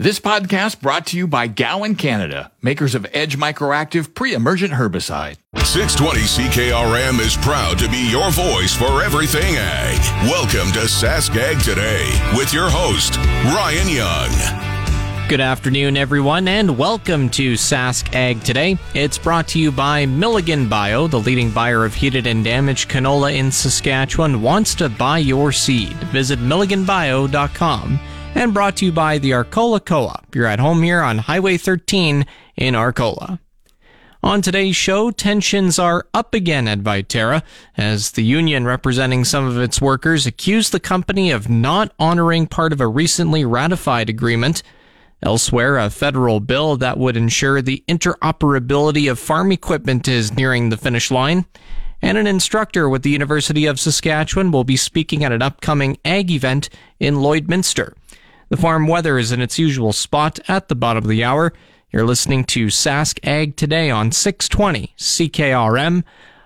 This podcast brought to you by Gowan Canada, makers of Edge Microactive pre-emergent herbicide. 620 CKRM is proud to be your voice for everything ag. Welcome to SaskAg Today with your host, Ryan Young. Good afternoon, everyone, and welcome to Sask Ag Today. It's brought to you by Milligan Bio, the leading buyer of heated and damaged canola in Saskatchewan, wants to buy your seed. Visit milliganbio.com and brought to you by the Arcola Co-op. You're at home here on Highway 13 in Arcola. On today's show, tensions are up again at Viterra as the union representing some of its workers accused the company of not honoring part of a recently ratified agreement. Elsewhere, a federal bill that would ensure the interoperability of farm equipment is nearing the finish line. And an instructor with the University of Saskatchewan will be speaking at an upcoming ag event in Lloydminster. The farm weather is in its usual spot at the bottom of the hour. You're listening to Sask Ag today on 620 CKRM.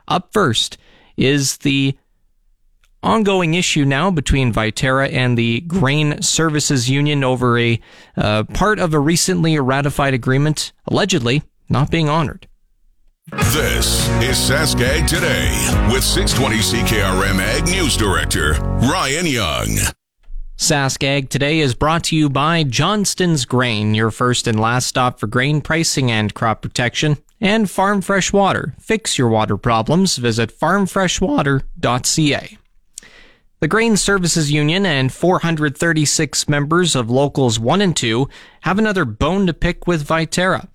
Up first is the ongoing issue now between Viterra and the Grain Services Union over a uh, part of a recently ratified agreement allegedly not being honored. This is Sask Ag Today with 620 CKRM Ag News Director Ryan Young. Sask Ag today is brought to you by Johnston's Grain, your first and last stop for grain pricing and crop protection, and Farm Fresh Water. Fix your water problems. Visit farmfreshwater.ca. The Grain Services Union and 436 members of Locals 1 and 2 have another bone to pick with Viterra.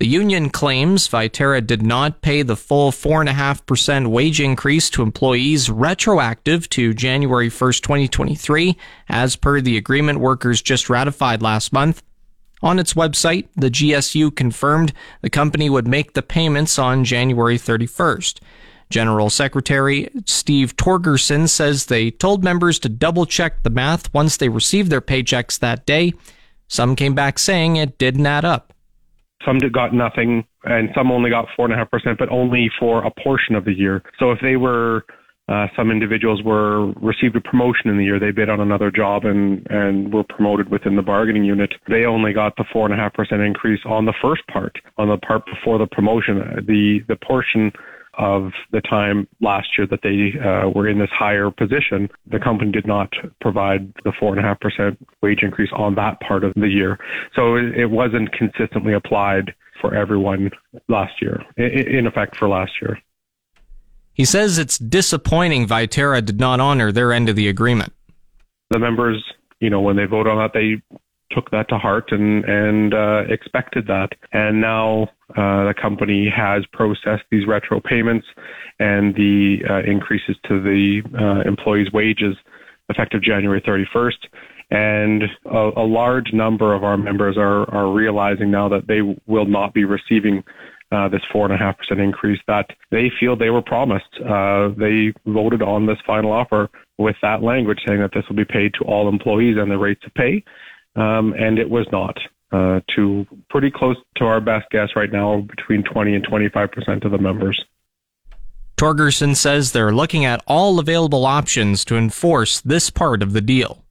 The union claims Viterra did not pay the full 4.5% wage increase to employees retroactive to January 1st, 2023, as per the agreement workers just ratified last month. On its website, the GSU confirmed the company would make the payments on January 31st. General Secretary Steve Torgerson says they told members to double check the math once they received their paychecks that day. Some came back saying it didn't add up. Some got nothing, and some only got four and a half percent, but only for a portion of the year. So if they were, uh, some individuals were received a promotion in the year, they bid on another job and and were promoted within the bargaining unit. They only got the four and a half percent increase on the first part, on the part before the promotion. The the portion of the time last year that they uh, were in this higher position, the company did not provide the four and a half percent wage increase on that part of the year. So it, it wasn't consistently applied for everyone last year, in effect for last year. He says it's disappointing Viterra did not honor their end of the agreement. The members, you know, when they vote on that, they took that to heart and and uh, expected that. And now uh, the company has processed these retro payments and the uh, increases to the uh, employees' wages effective January 31st. And a, a, large number of our members are, are realizing now that they will not be receiving uh, this four and a half percent increase that they feel they were promised. Uh, they voted on this final offer with that language saying that this will be paid to all employees and the rates of pay, um, and it was not uh, to pretty close to our best guess right now, between 20 and 25 percent of the members. Torgerson says they're looking at all available options to enforce this part of the deal.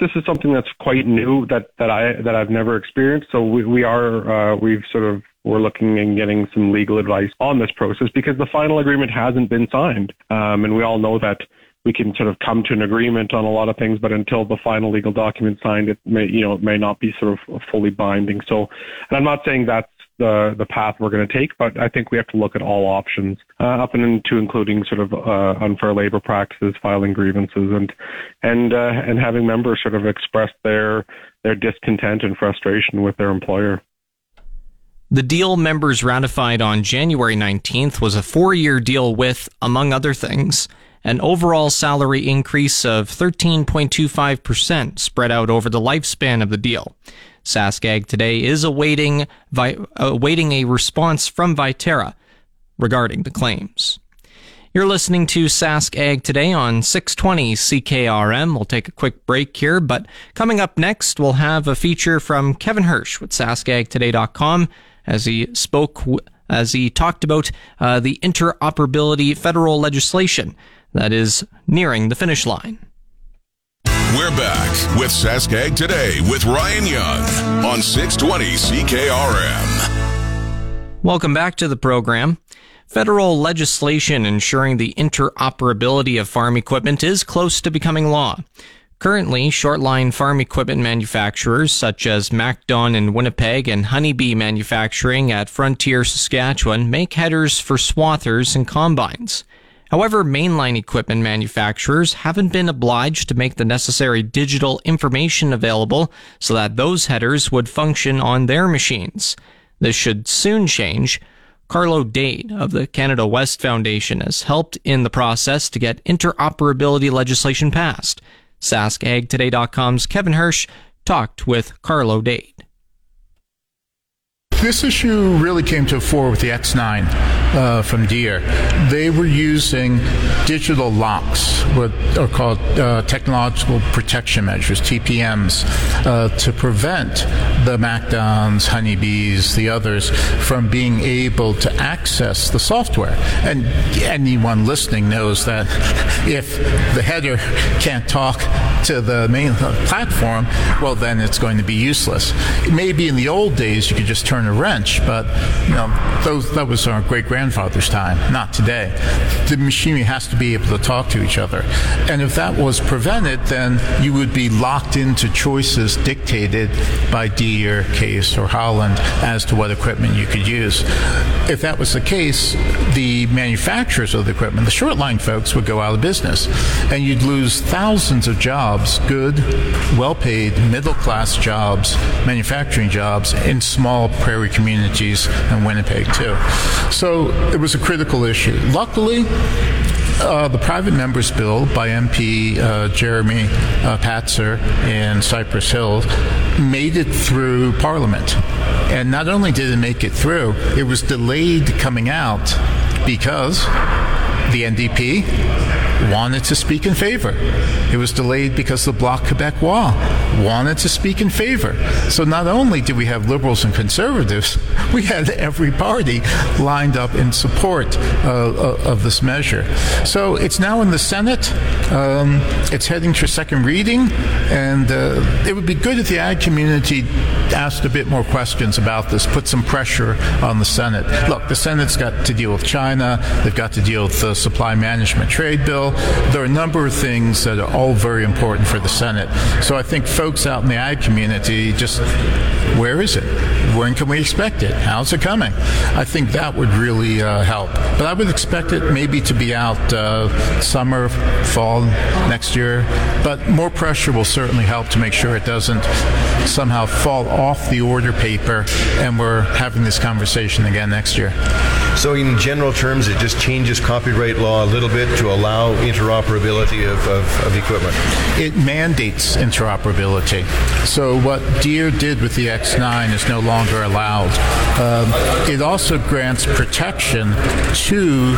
This is something that's quite new that, that I that I've never experienced. So we, we are uh, we've sort of we're looking and getting some legal advice on this process because the final agreement hasn't been signed, um, and we all know that we can sort of come to an agreement on a lot of things, but until the final legal document signed, it may, you know, it may not be sort of fully binding. So, and I'm not saying that's the the path we're going to take, but I think we have to look at all options, uh, up and into including sort of uh, unfair labor practices, filing grievances, and and uh, and having members sort of express their their discontent and frustration with their employer. The deal members ratified on January 19th was a four year deal with, among other things, an overall salary increase of 13.25% spread out over the lifespan of the deal. SaskAg today is awaiting, awaiting a response from Viterra regarding the claims. You're listening to Sask Ag today on 620 CKRM. We'll take a quick break here, but coming up next, we'll have a feature from Kevin Hirsch with SaskAgToday.com as he spoke, as he talked about uh, the interoperability federal legislation that is nearing the finish line. We're back with Sask Ag Today with Ryan Young on 620 CKRM. Welcome back to the program. Federal legislation ensuring the interoperability of farm equipment is close to becoming law. Currently, short-line farm equipment manufacturers such as MacDon in Winnipeg and Honeybee Manufacturing at Frontier, Saskatchewan make headers for swathers and combines. However, mainline equipment manufacturers haven't been obliged to make the necessary digital information available so that those headers would function on their machines. This should soon change. Carlo Dade of the Canada West Foundation has helped in the process to get interoperability legislation passed. SaskAgToday.com's Kevin Hirsch talked with Carlo Dade. This issue really came to the fore with the X9 uh, from Deere. They were using digital locks, what are called uh, technological protection measures, TPMs, uh, to prevent the MacDons, Honeybees, the others from being able to access the software. And anyone listening knows that if the header can't talk to the main platform, well, then it's going to be useless. Maybe in the old days you could just turn a wrench, but you know those, that was our great grandfather's time, not today. The machinery has to be able to talk to each other, and if that was prevented, then you would be locked into choices dictated by Deere, Case, or Holland as to what equipment you could use. If that was the case, the manufacturers of the equipment, the short line folks, would go out of business, and you'd lose thousands of jobs, good, well-paid, middle-class jobs, manufacturing jobs in small prairie communities and Winnipeg too. So it was a critical issue. Luckily, uh, the private members bill by MP uh, Jeremy uh, Patzer in Cypress Hill made it through Parliament. And not only did it make it through, it was delayed coming out because the NDP wanted to speak in favor. It was delayed because the Bloc Quebecois wanted to speak in favor. So not only did we have liberals and conservatives, we had every party lined up in support uh, uh, of this measure. So it's now in the Senate. Um, it's heading to second reading, and uh, it would be good if the ag community asked a bit more questions about this, put some pressure on the Senate. Look, the Senate's got to deal with China, they've got to deal with the supply management trade bill. There are a number of things that are all very important for the Senate. So I think folks out in the ag community just, where is it? When can we expect it? How's it coming? I think that would really uh, help. But I would expect it maybe to be out uh, summer, fall next year. But more pressure will certainly help to make sure it doesn't somehow fall off the order paper and we're having this conversation again next year. So, in general terms, it just changes copyright law a little bit to allow interoperability of, of, of equipment? It mandates interoperability. So, what Deere did with the X9 is no longer allowed. Um, it also grants protection to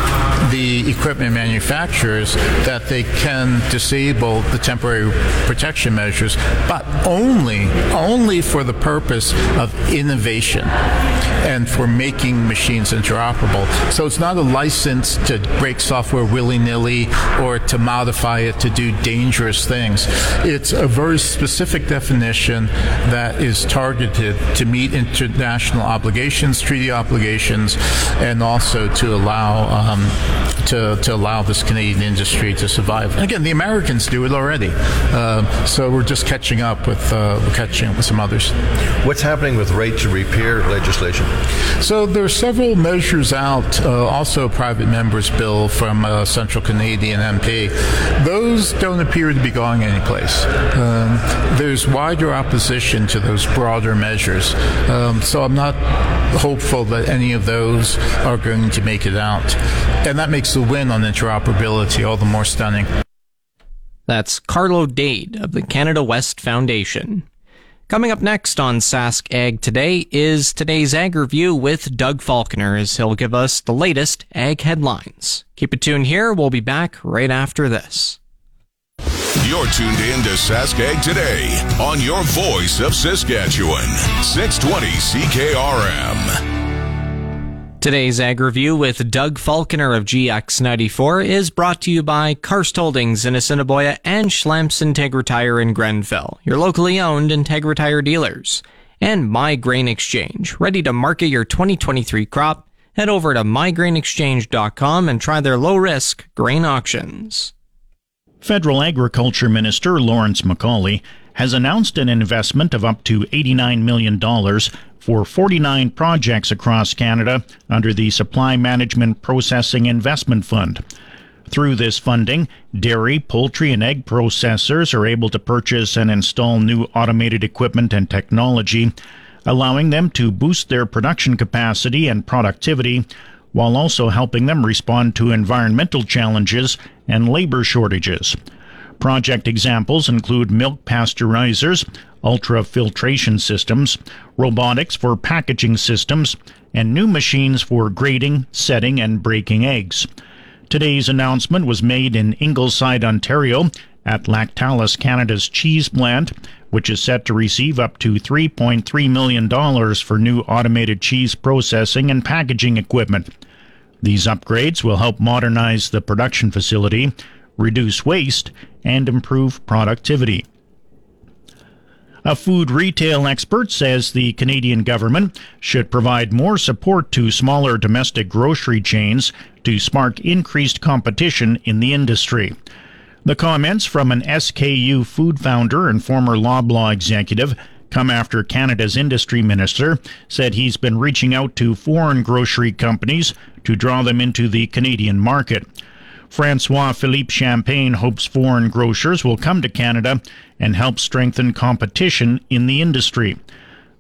the equipment manufacturers that they can disable the temporary protection measures, but only only for the purpose of innovation and for making machines interoperable. So it's not a license to break software willy nilly or to modify it to do dangerous things. It's a very specific definition that is targeted to meet international obligations, treaty obligations, and also to allow um, to, to allow this Canadian industry to survive. And again, the Americans do it already, uh, so we're just catching up with uh, catching up with some others. What's happening with right to repair legislation? So there are several measures out, uh, also a private member's bill from a Central Canadian MP. Those don't appear to be going anyplace. Um, there's wider opposition to those broader measures. Um, so I'm not hopeful that any of those are going to make it out. And that makes the win on interoperability all the more stunning. That's Carlo Dade of the Canada West Foundation. Coming up next on Sask Ag Today is today's Ag Review with Doug Falconer as he'll give us the latest ag headlines. Keep it tuned here. We'll be back right after this. You're tuned in to Sask Ag Today on your voice of Saskatchewan, 620 CKRM. Today's Ag Review with Doug Falconer of GX94 is brought to you by Karst Holdings in Assiniboia and Schlamps Integra Tire in Grenfell, your locally owned Integra Tire dealers. And My Grain Exchange, ready to market your 2023 crop? Head over to mygrainexchange.com and try their low risk grain auctions. Federal Agriculture Minister Lawrence MacAulay has announced an investment of up to $89 million for 49 projects across Canada under the Supply Management Processing Investment Fund. Through this funding, dairy, poultry, and egg processors are able to purchase and install new automated equipment and technology, allowing them to boost their production capacity and productivity while also helping them respond to environmental challenges and labor shortages. Project examples include milk pasteurizers, ultrafiltration systems, robotics for packaging systems, and new machines for grading, setting, and breaking eggs. Today's announcement was made in Ingleside, Ontario, at Lactalis Canada's cheese plant, which is set to receive up to $3.3 million for new automated cheese processing and packaging equipment. These upgrades will help modernize the production facility, reduce waste, and improve productivity. A food retail expert says the Canadian government should provide more support to smaller domestic grocery chains to spark increased competition in the industry. The comments from an SKU food founder and former Loblaw executive come after Canada's industry minister said he's been reaching out to foreign grocery companies to draw them into the Canadian market. Francois Philippe Champagne hopes foreign grocers will come to Canada and help strengthen competition in the industry.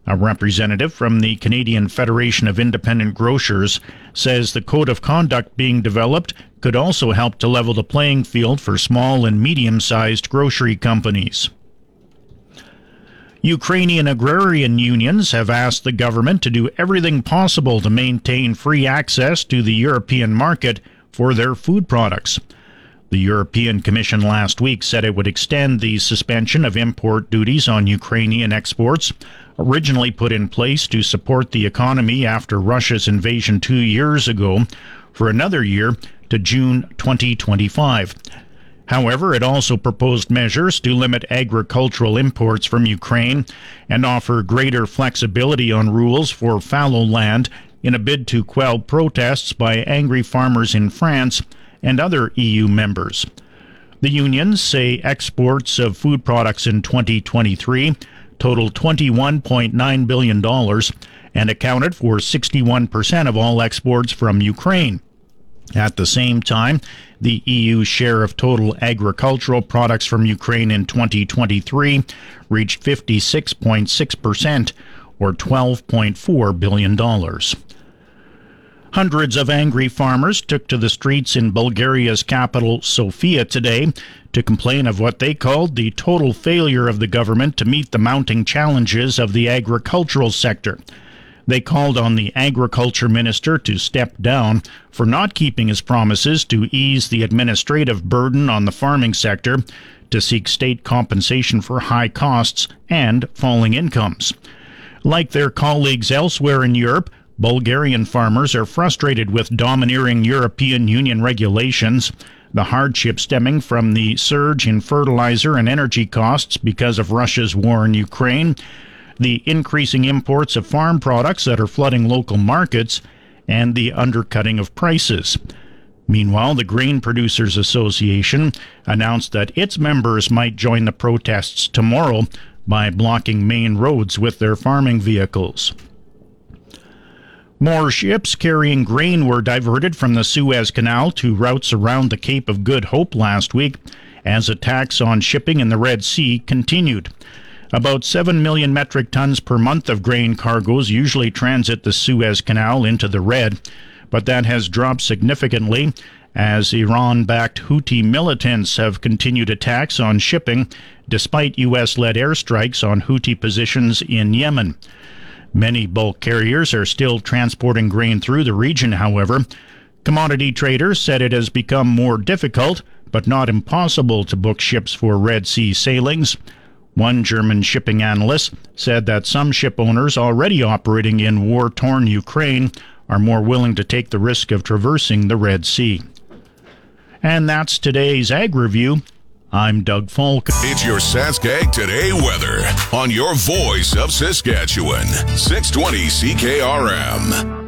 A representative from the Canadian Federation of Independent Grocers says the code of conduct being developed could also help to level the playing field for small and medium sized grocery companies. Ukrainian agrarian unions have asked the government to do everything possible to maintain free access to the European market for their food products. The European Commission last week said it would extend the suspension of import duties on Ukrainian exports, originally put in place to support the economy after Russia's invasion two years ago, for another year to June 2025. However, it also proposed measures to limit agricultural imports from Ukraine and offer greater flexibility on rules for fallow land in a bid to quell protests by angry farmers in France and other EU members. The unions say exports of food products in 2023 totaled $21.9 billion and accounted for 61% of all exports from Ukraine. At the same time, the EU's share of total agricultural products from Ukraine in 2023 reached 56.6%, or $12.4 billion. Hundreds of angry farmers took to the streets in Bulgaria's capital, Sofia, today to complain of what they called the total failure of the government to meet the mounting challenges of the agricultural sector. They called on the agriculture minister to step down for not keeping his promises to ease the administrative burden on the farming sector, to seek state compensation for high costs and falling incomes. Like their colleagues elsewhere in Europe, Bulgarian farmers are frustrated with domineering European Union regulations, the hardship stemming from the surge in fertilizer and energy costs because of Russia's war in Ukraine, the increasing imports of farm products that are flooding local markets, and the undercutting of prices. Meanwhile, the Grain Producers Association announced that its members might join the protests tomorrow by blocking main roads with their farming vehicles. More ships carrying grain were diverted from the Suez Canal to routes around the Cape of Good Hope last week as attacks on shipping in the Red Sea continued. About 7 million metric tons per month of grain cargoes usually transit the Suez Canal into the Red, but that has dropped significantly as Iran backed Houthi militants have continued attacks on shipping despite U.S. led airstrikes on Houthi positions in Yemen. Many bulk carriers are still transporting grain through the region, however. Commodity traders said it has become more difficult, but not impossible, to book ships for Red Sea sailings. One German shipping analyst said that some ship owners already operating in war torn Ukraine are more willing to take the risk of traversing the Red Sea. And that's today's Ag Review. I'm Doug Falk. It's your Saskag Today weather on your voice of Saskatchewan, 620 CKRM.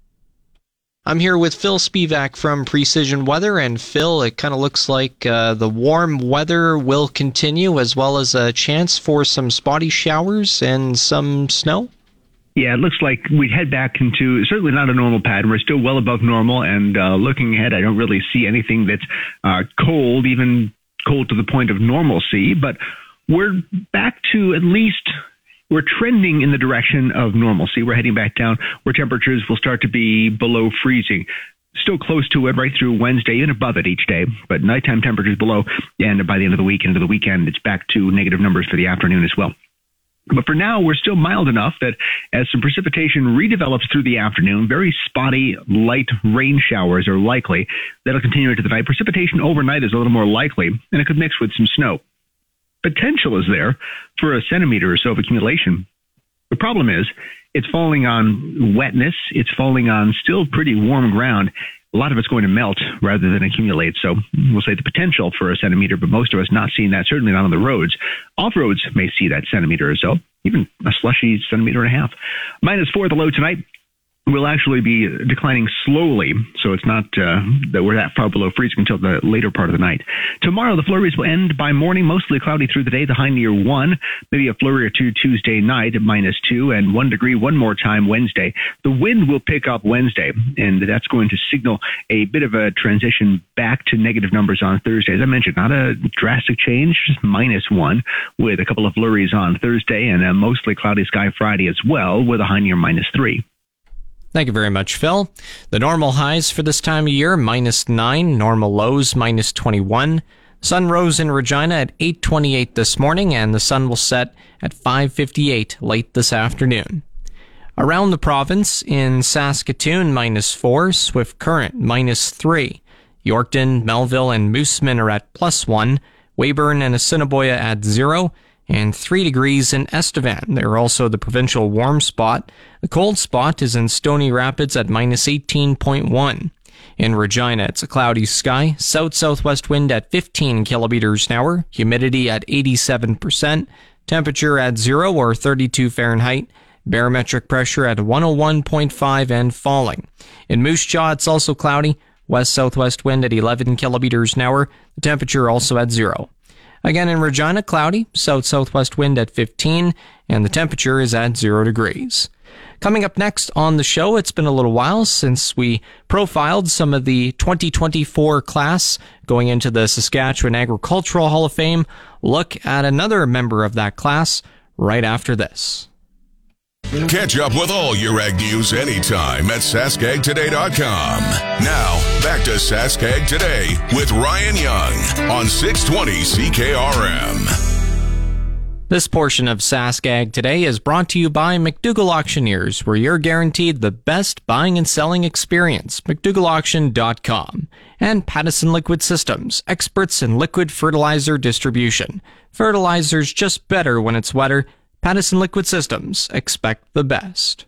I'm here with Phil Spivak from Precision Weather, and Phil, it kind of looks like uh, the warm weather will continue, as well as a chance for some spotty showers and some snow. Yeah, it looks like we head back into certainly not a normal pattern. We're still well above normal, and uh, looking ahead, I don't really see anything that's uh, cold, even cold to the point of normalcy. But we're back to at least we're trending in the direction of normalcy. We're heading back down where temperatures will start to be below freezing still close to it right through Wednesday and above it each day, but nighttime temperatures below. And by the end of the week, into the weekend, it's back to negative numbers for the afternoon as well. But for now, we're still mild enough that as some precipitation redevelops through the afternoon, very spotty, light rain showers are likely. That'll continue into the night. Precipitation overnight is a little more likely, and it could mix with some snow. Potential is there for a centimeter or so of accumulation. The problem is it's falling on wetness. It's falling on still pretty warm ground a lot of it's going to melt rather than accumulate. So we'll say the potential for a centimeter, but most of us not seeing that, certainly not on the roads. Off roads may see that centimeter or so, even a slushy centimeter and a half. Minus four the low tonight will actually be declining slowly, so it's not uh, that we're that far below freezing until the later part of the night. Tomorrow, the flurries will end by morning, mostly cloudy through the day, the high near one, maybe a flurry or two Tuesday night minus two, and one degree one more time Wednesday. The wind will pick up Wednesday, and that's going to signal a bit of a transition back to negative numbers on Thursday. As I mentioned, not a drastic change, just minus one, with a couple of flurries on Thursday and a mostly cloudy sky Friday as well, with a high near minus three. Thank you very much, Phil. The normal highs for this time of year, minus 9, normal lows, minus 21. Sun rose in Regina at 8:28 this morning and the sun will set at 5:58 late this afternoon. Around the province in Saskatoon minus 4, Swift Current minus 3, Yorkton, Melville and Moosomin are at plus 1, Weyburn and Assiniboia at 0, and 3 degrees in Estevan. They're also the provincial warm spot. The cold spot is in Stony Rapids at minus 18.1. In Regina, it's a cloudy sky, south southwest wind at 15 kilometers an hour, humidity at 87%, temperature at 0 or 32 Fahrenheit, barometric pressure at 101.5 and falling. In Moose Jaw, it's also cloudy, west southwest wind at 11 kilometers an hour, the temperature also at 0. Again in Regina, cloudy, south southwest wind at 15, and the temperature is at 0 degrees. Coming up next on the show, it's been a little while since we profiled some of the 2024 class going into the Saskatchewan Agricultural Hall of Fame. Look at another member of that class right after this. Catch up with all your ag news anytime at saskagtoday.com. Now, back to Saskag Today with Ryan Young on 620 CKRM. This portion of Saskag Today is brought to you by McDougall Auctioneers, where you're guaranteed the best buying and selling experience. McDougallAuction.com. And Pattison Liquid Systems, experts in liquid fertilizer distribution. Fertilizer's just better when it's wetter. Pattison Liquid Systems, expect the best.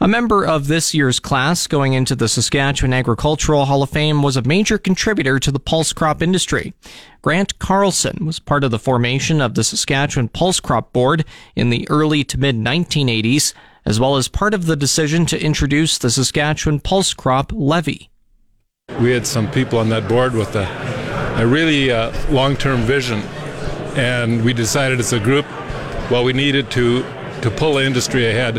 A member of this year's class going into the Saskatchewan Agricultural Hall of Fame was a major contributor to the pulse crop industry. Grant Carlson was part of the formation of the Saskatchewan Pulse Crop Board in the early to mid 1980s, as well as part of the decision to introduce the Saskatchewan Pulse Crop Levy. We had some people on that board with a, a really uh, long term vision and we decided as a group, well, we needed to to pull the industry ahead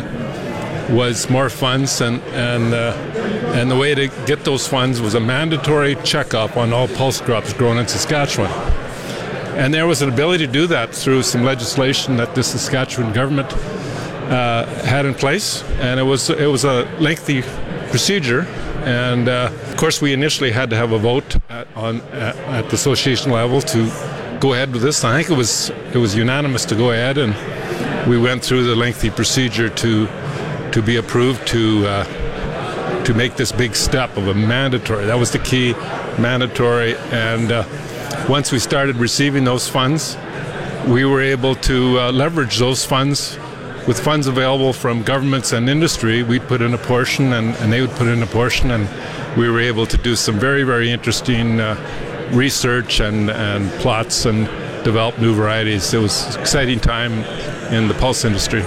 was more funds, and and uh, and the way to get those funds was a mandatory checkup on all pulse crops grown in Saskatchewan. And there was an ability to do that through some legislation that the Saskatchewan government uh, had in place, and it was it was a lengthy procedure. And uh, of course, we initially had to have a vote at, on at, at the association level to go ahead with this. I think it was it was unanimous to go ahead, and we went through the lengthy procedure to to be approved to uh, to make this big step of a mandatory. That was the key, mandatory. And uh, once we started receiving those funds, we were able to uh, leverage those funds. With funds available from governments and industry, we'd put in a portion, and, and they would put in a portion, and we were able to do some very, very interesting uh, research and, and plots and develop new varieties. It was an exciting time in the pulse industry.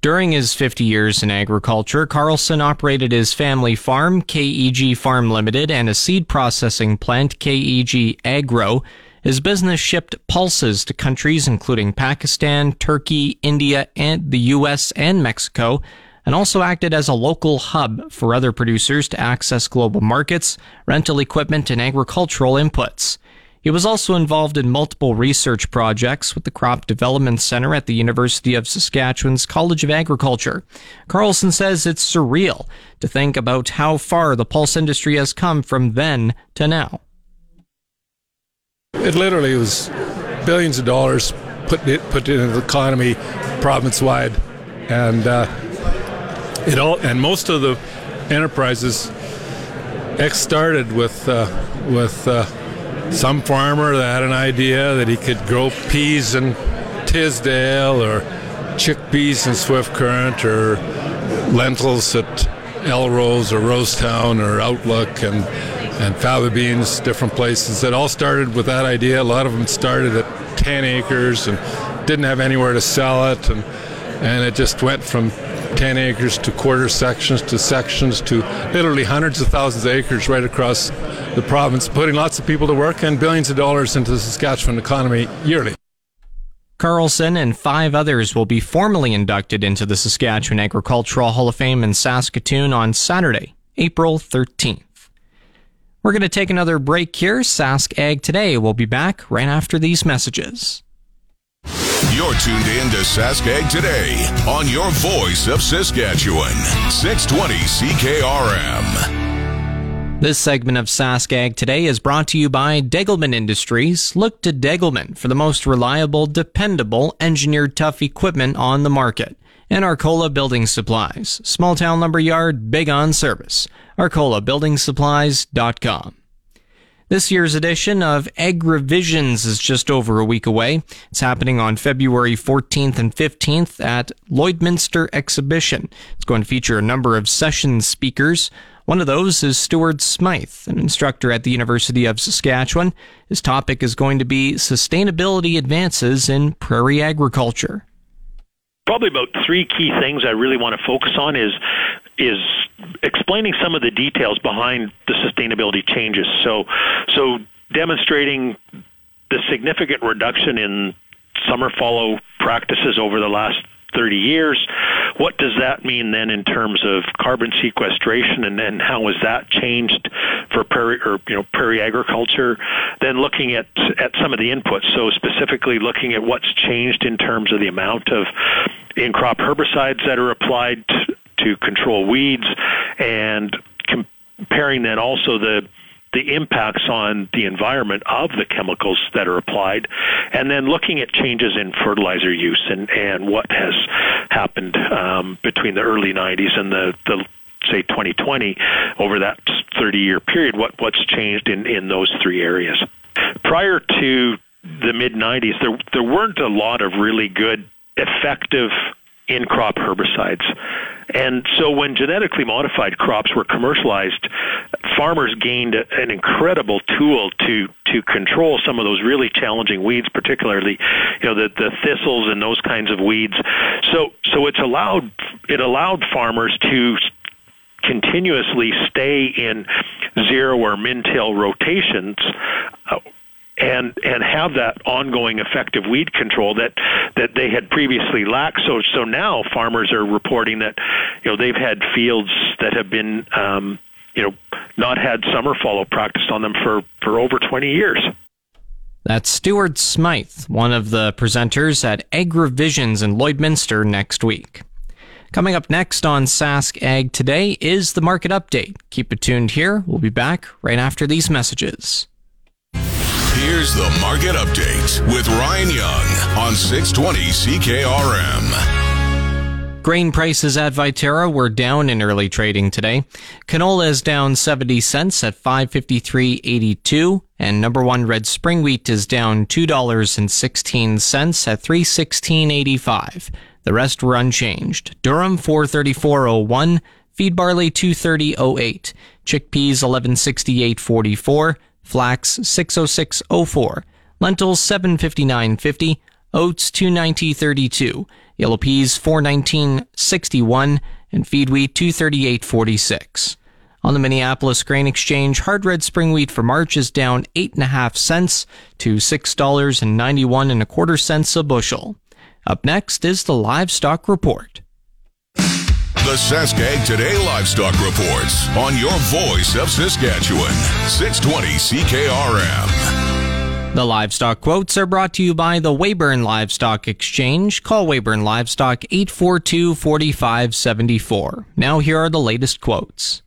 During his 50 years in agriculture, Carlson operated his family farm, KEG Farm Limited, and a seed processing plant, KEG Agro. His business shipped pulses to countries including Pakistan, Turkey, India, and the US and Mexico, and also acted as a local hub for other producers to access global markets, rental equipment, and agricultural inputs. He was also involved in multiple research projects with the Crop Development Center at the University of Saskatchewan's College of Agriculture. Carlson says it's surreal to think about how far the pulse industry has come from then to now. It literally was billions of dollars put it put into the economy province wide, and uh, it all and most of the enterprises X started with uh, with uh, some farmer that had an idea that he could grow peas in Tisdale or chickpeas in Swift Current or lentils at Elrose or Rosetown or Outlook and and faba beans, different places. It all started with that idea. A lot of them started at 10 acres and didn't have anywhere to sell it, and and it just went from 10 acres to quarter sections to sections to literally hundreds of thousands of acres right across the province, putting lots of people to work and billions of dollars into the Saskatchewan economy yearly. Carlson and five others will be formally inducted into the Saskatchewan Agricultural Hall of Fame in Saskatoon on Saturday, April 13th. We're going to take another break here. Sask Ag Today will be back right after these messages. You're tuned in to Saskag Today on your voice of Saskatchewan, 620 CKRM. This segment of Saskag Today is brought to you by Degelman Industries. Look to Degelman for the most reliable, dependable, engineered tough equipment on the market. And Arcola Building Supplies. Small town lumber yard, big on service. ArcolaBuildingSupplies.com. This year's edition of AgriVisions is just over a week away. It's happening on February 14th and 15th at Lloydminster Exhibition. It's going to feature a number of session speakers. One of those is Stuart Smyth, an instructor at the University of Saskatchewan. His topic is going to be sustainability advances in prairie agriculture probably about three key things I really want to focus on is is explaining some of the details behind the sustainability changes. So so demonstrating the significant reduction in summer fallow practices over the last 30 years. What does that mean then in terms of carbon sequestration, and then how has that changed for prairie or you know prairie agriculture? Then looking at at some of the inputs, so specifically looking at what's changed in terms of the amount of in crop herbicides that are applied to control weeds, and comparing then also the the impacts on the environment of the chemicals that are applied, and then looking at changes in fertilizer use and, and what has happened um, between the early 90s and the, the say 2020 over that 30 year period what what's changed in in those three areas prior to the mid 90s there there weren't a lot of really good effective in crop herbicides. And so when genetically modified crops were commercialized, farmers gained an incredible tool to to control some of those really challenging weeds, particularly you know the the thistles and those kinds of weeds. So so it's allowed it allowed farmers to continuously stay in zero or min-till rotations uh, and and have that ongoing effective weed control that that they had previously lacked. So so now farmers are reporting that you know they've had fields that have been um, you know not had summer fallow practiced on them for for over 20 years. That's Stuart Smyth, one of the presenters at AgriVisions in Lloydminster next week. Coming up next on Sask Ag Today is the market update. Keep it tuned here. We'll be back right after these messages. Here's the market update with Ryan Young on 620 CKRM. Grain prices at Viterra were down in early trading today. Canola is down 70 cents at 553.82 and number 1 red spring wheat is down $2.16 at 316.85. The rest were unchanged. Durum 434.01, feed barley 230.08, chickpeas 1168.44, flax 606.04, lentils 759.50, oats 290.32 yellow peas 419.61, and feed wheat 238.46. On the Minneapolis Grain Exchange, hard red spring wheat for March is down 8.5 cents to $6.91 and a quarter cents a bushel. Up next is the livestock report. The Saskag Today Livestock Reports on your voice of Saskatchewan, 620 CKRM. The livestock quotes are brought to you by the Weyburn Livestock Exchange. Call Weyburn Livestock 842 4574. Now, here are the latest quotes.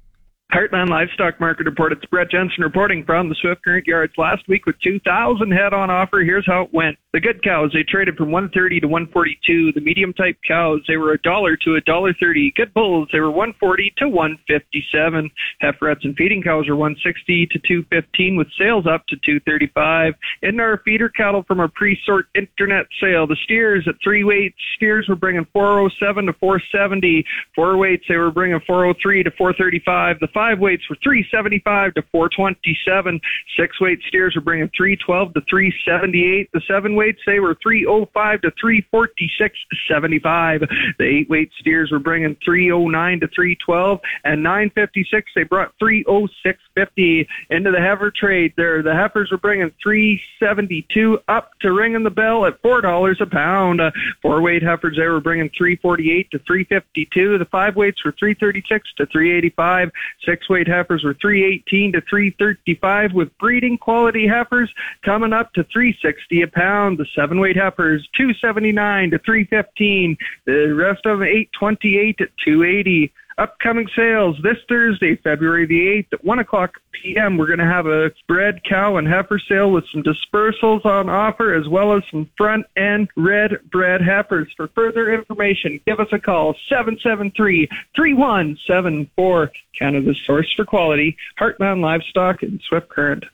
Heartland Livestock Market Report. It's Brett Jensen reporting from the Swift Current Yards last week with 2,000 head on offer. Here's how it went. The good cows, they traded from 130 to 142. The medium type cows, they were a dollar to a dollar 30. Good bulls, they were 140 to 157. Heiferettes and feeding cows are 160 to 215 with sales up to 235. In our feeder cattle from our pre-sort internet sale, the steers at three weights, steers were bringing 407 to 470. Four weights, they were bringing 403 to 435. The five weights were 375 to 427. Six weight steers were bringing 312 to 378. The seven weight weights, they were 305 to 346.75. The eight weight steers were bringing 309 to 312, and 956 they brought 306.50 into the heifer trade. There, the heifers were bringing 372 up to ringing the bell at four dollars a pound. Uh, four weight heifers they were bringing 348 to 352. The five weights were 336 to 385. Six weight heifers were 318 to 335, with breeding quality heifers coming up to 360 a pound the seven weight heifers, 279 to 315. The rest of them 828 to 280. Upcoming sales this Thursday, February the 8th at 1 o'clock p.m. We're going to have a bred cow and heifer sale with some dispersals on offer as well as some front end red bred heifers. For further information, give us a call 773 3174. Canada's source for quality, Heartland Livestock and Swift Current.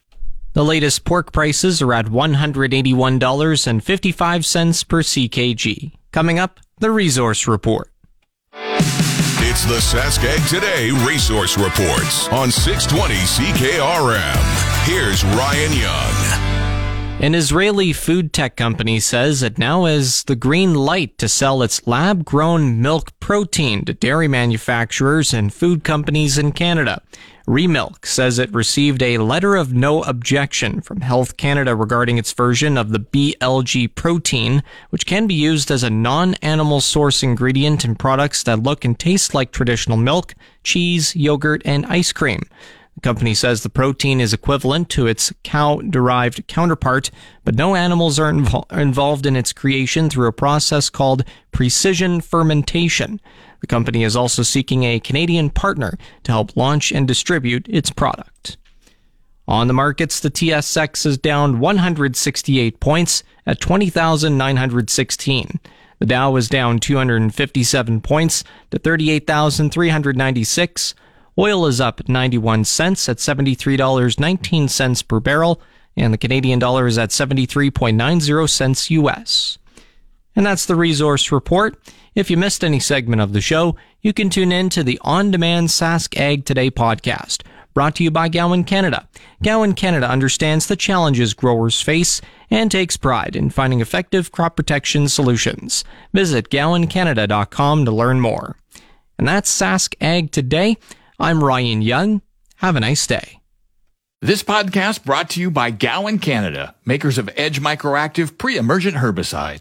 The latest pork prices are at $181.55 per CKG. Coming up, the Resource Report. It's the Saskag Today Resource Reports on 620 CKRM. Here's Ryan Young. An Israeli food tech company says it now has the green light to sell its lab grown milk protein to dairy manufacturers and food companies in Canada. Remilk says it received a letter of no objection from Health Canada regarding its version of the BLG protein, which can be used as a non animal source ingredient in products that look and taste like traditional milk, cheese, yogurt, and ice cream. Company says the protein is equivalent to its cow derived counterpart, but no animals are invo- involved in its creation through a process called precision fermentation. The company is also seeking a Canadian partner to help launch and distribute its product. On the markets, the TSX is down 168 points at 20,916. The Dow is down 257 points to 38,396. Oil is up 91 cents at $73.19 per barrel, and the Canadian dollar is at 73.90 cents US. And that's the resource report. If you missed any segment of the show, you can tune in to the on-demand Sask Ag Today podcast, brought to you by Gowan Canada. Gowan Canada understands the challenges growers face and takes pride in finding effective crop protection solutions. Visit gowancanada.com to learn more. And that's Sask Ag Today. I'm Ryan Young. Have a nice day. This podcast brought to you by Gowan Canada, makers of Edge Microactive pre-emergent herbicide.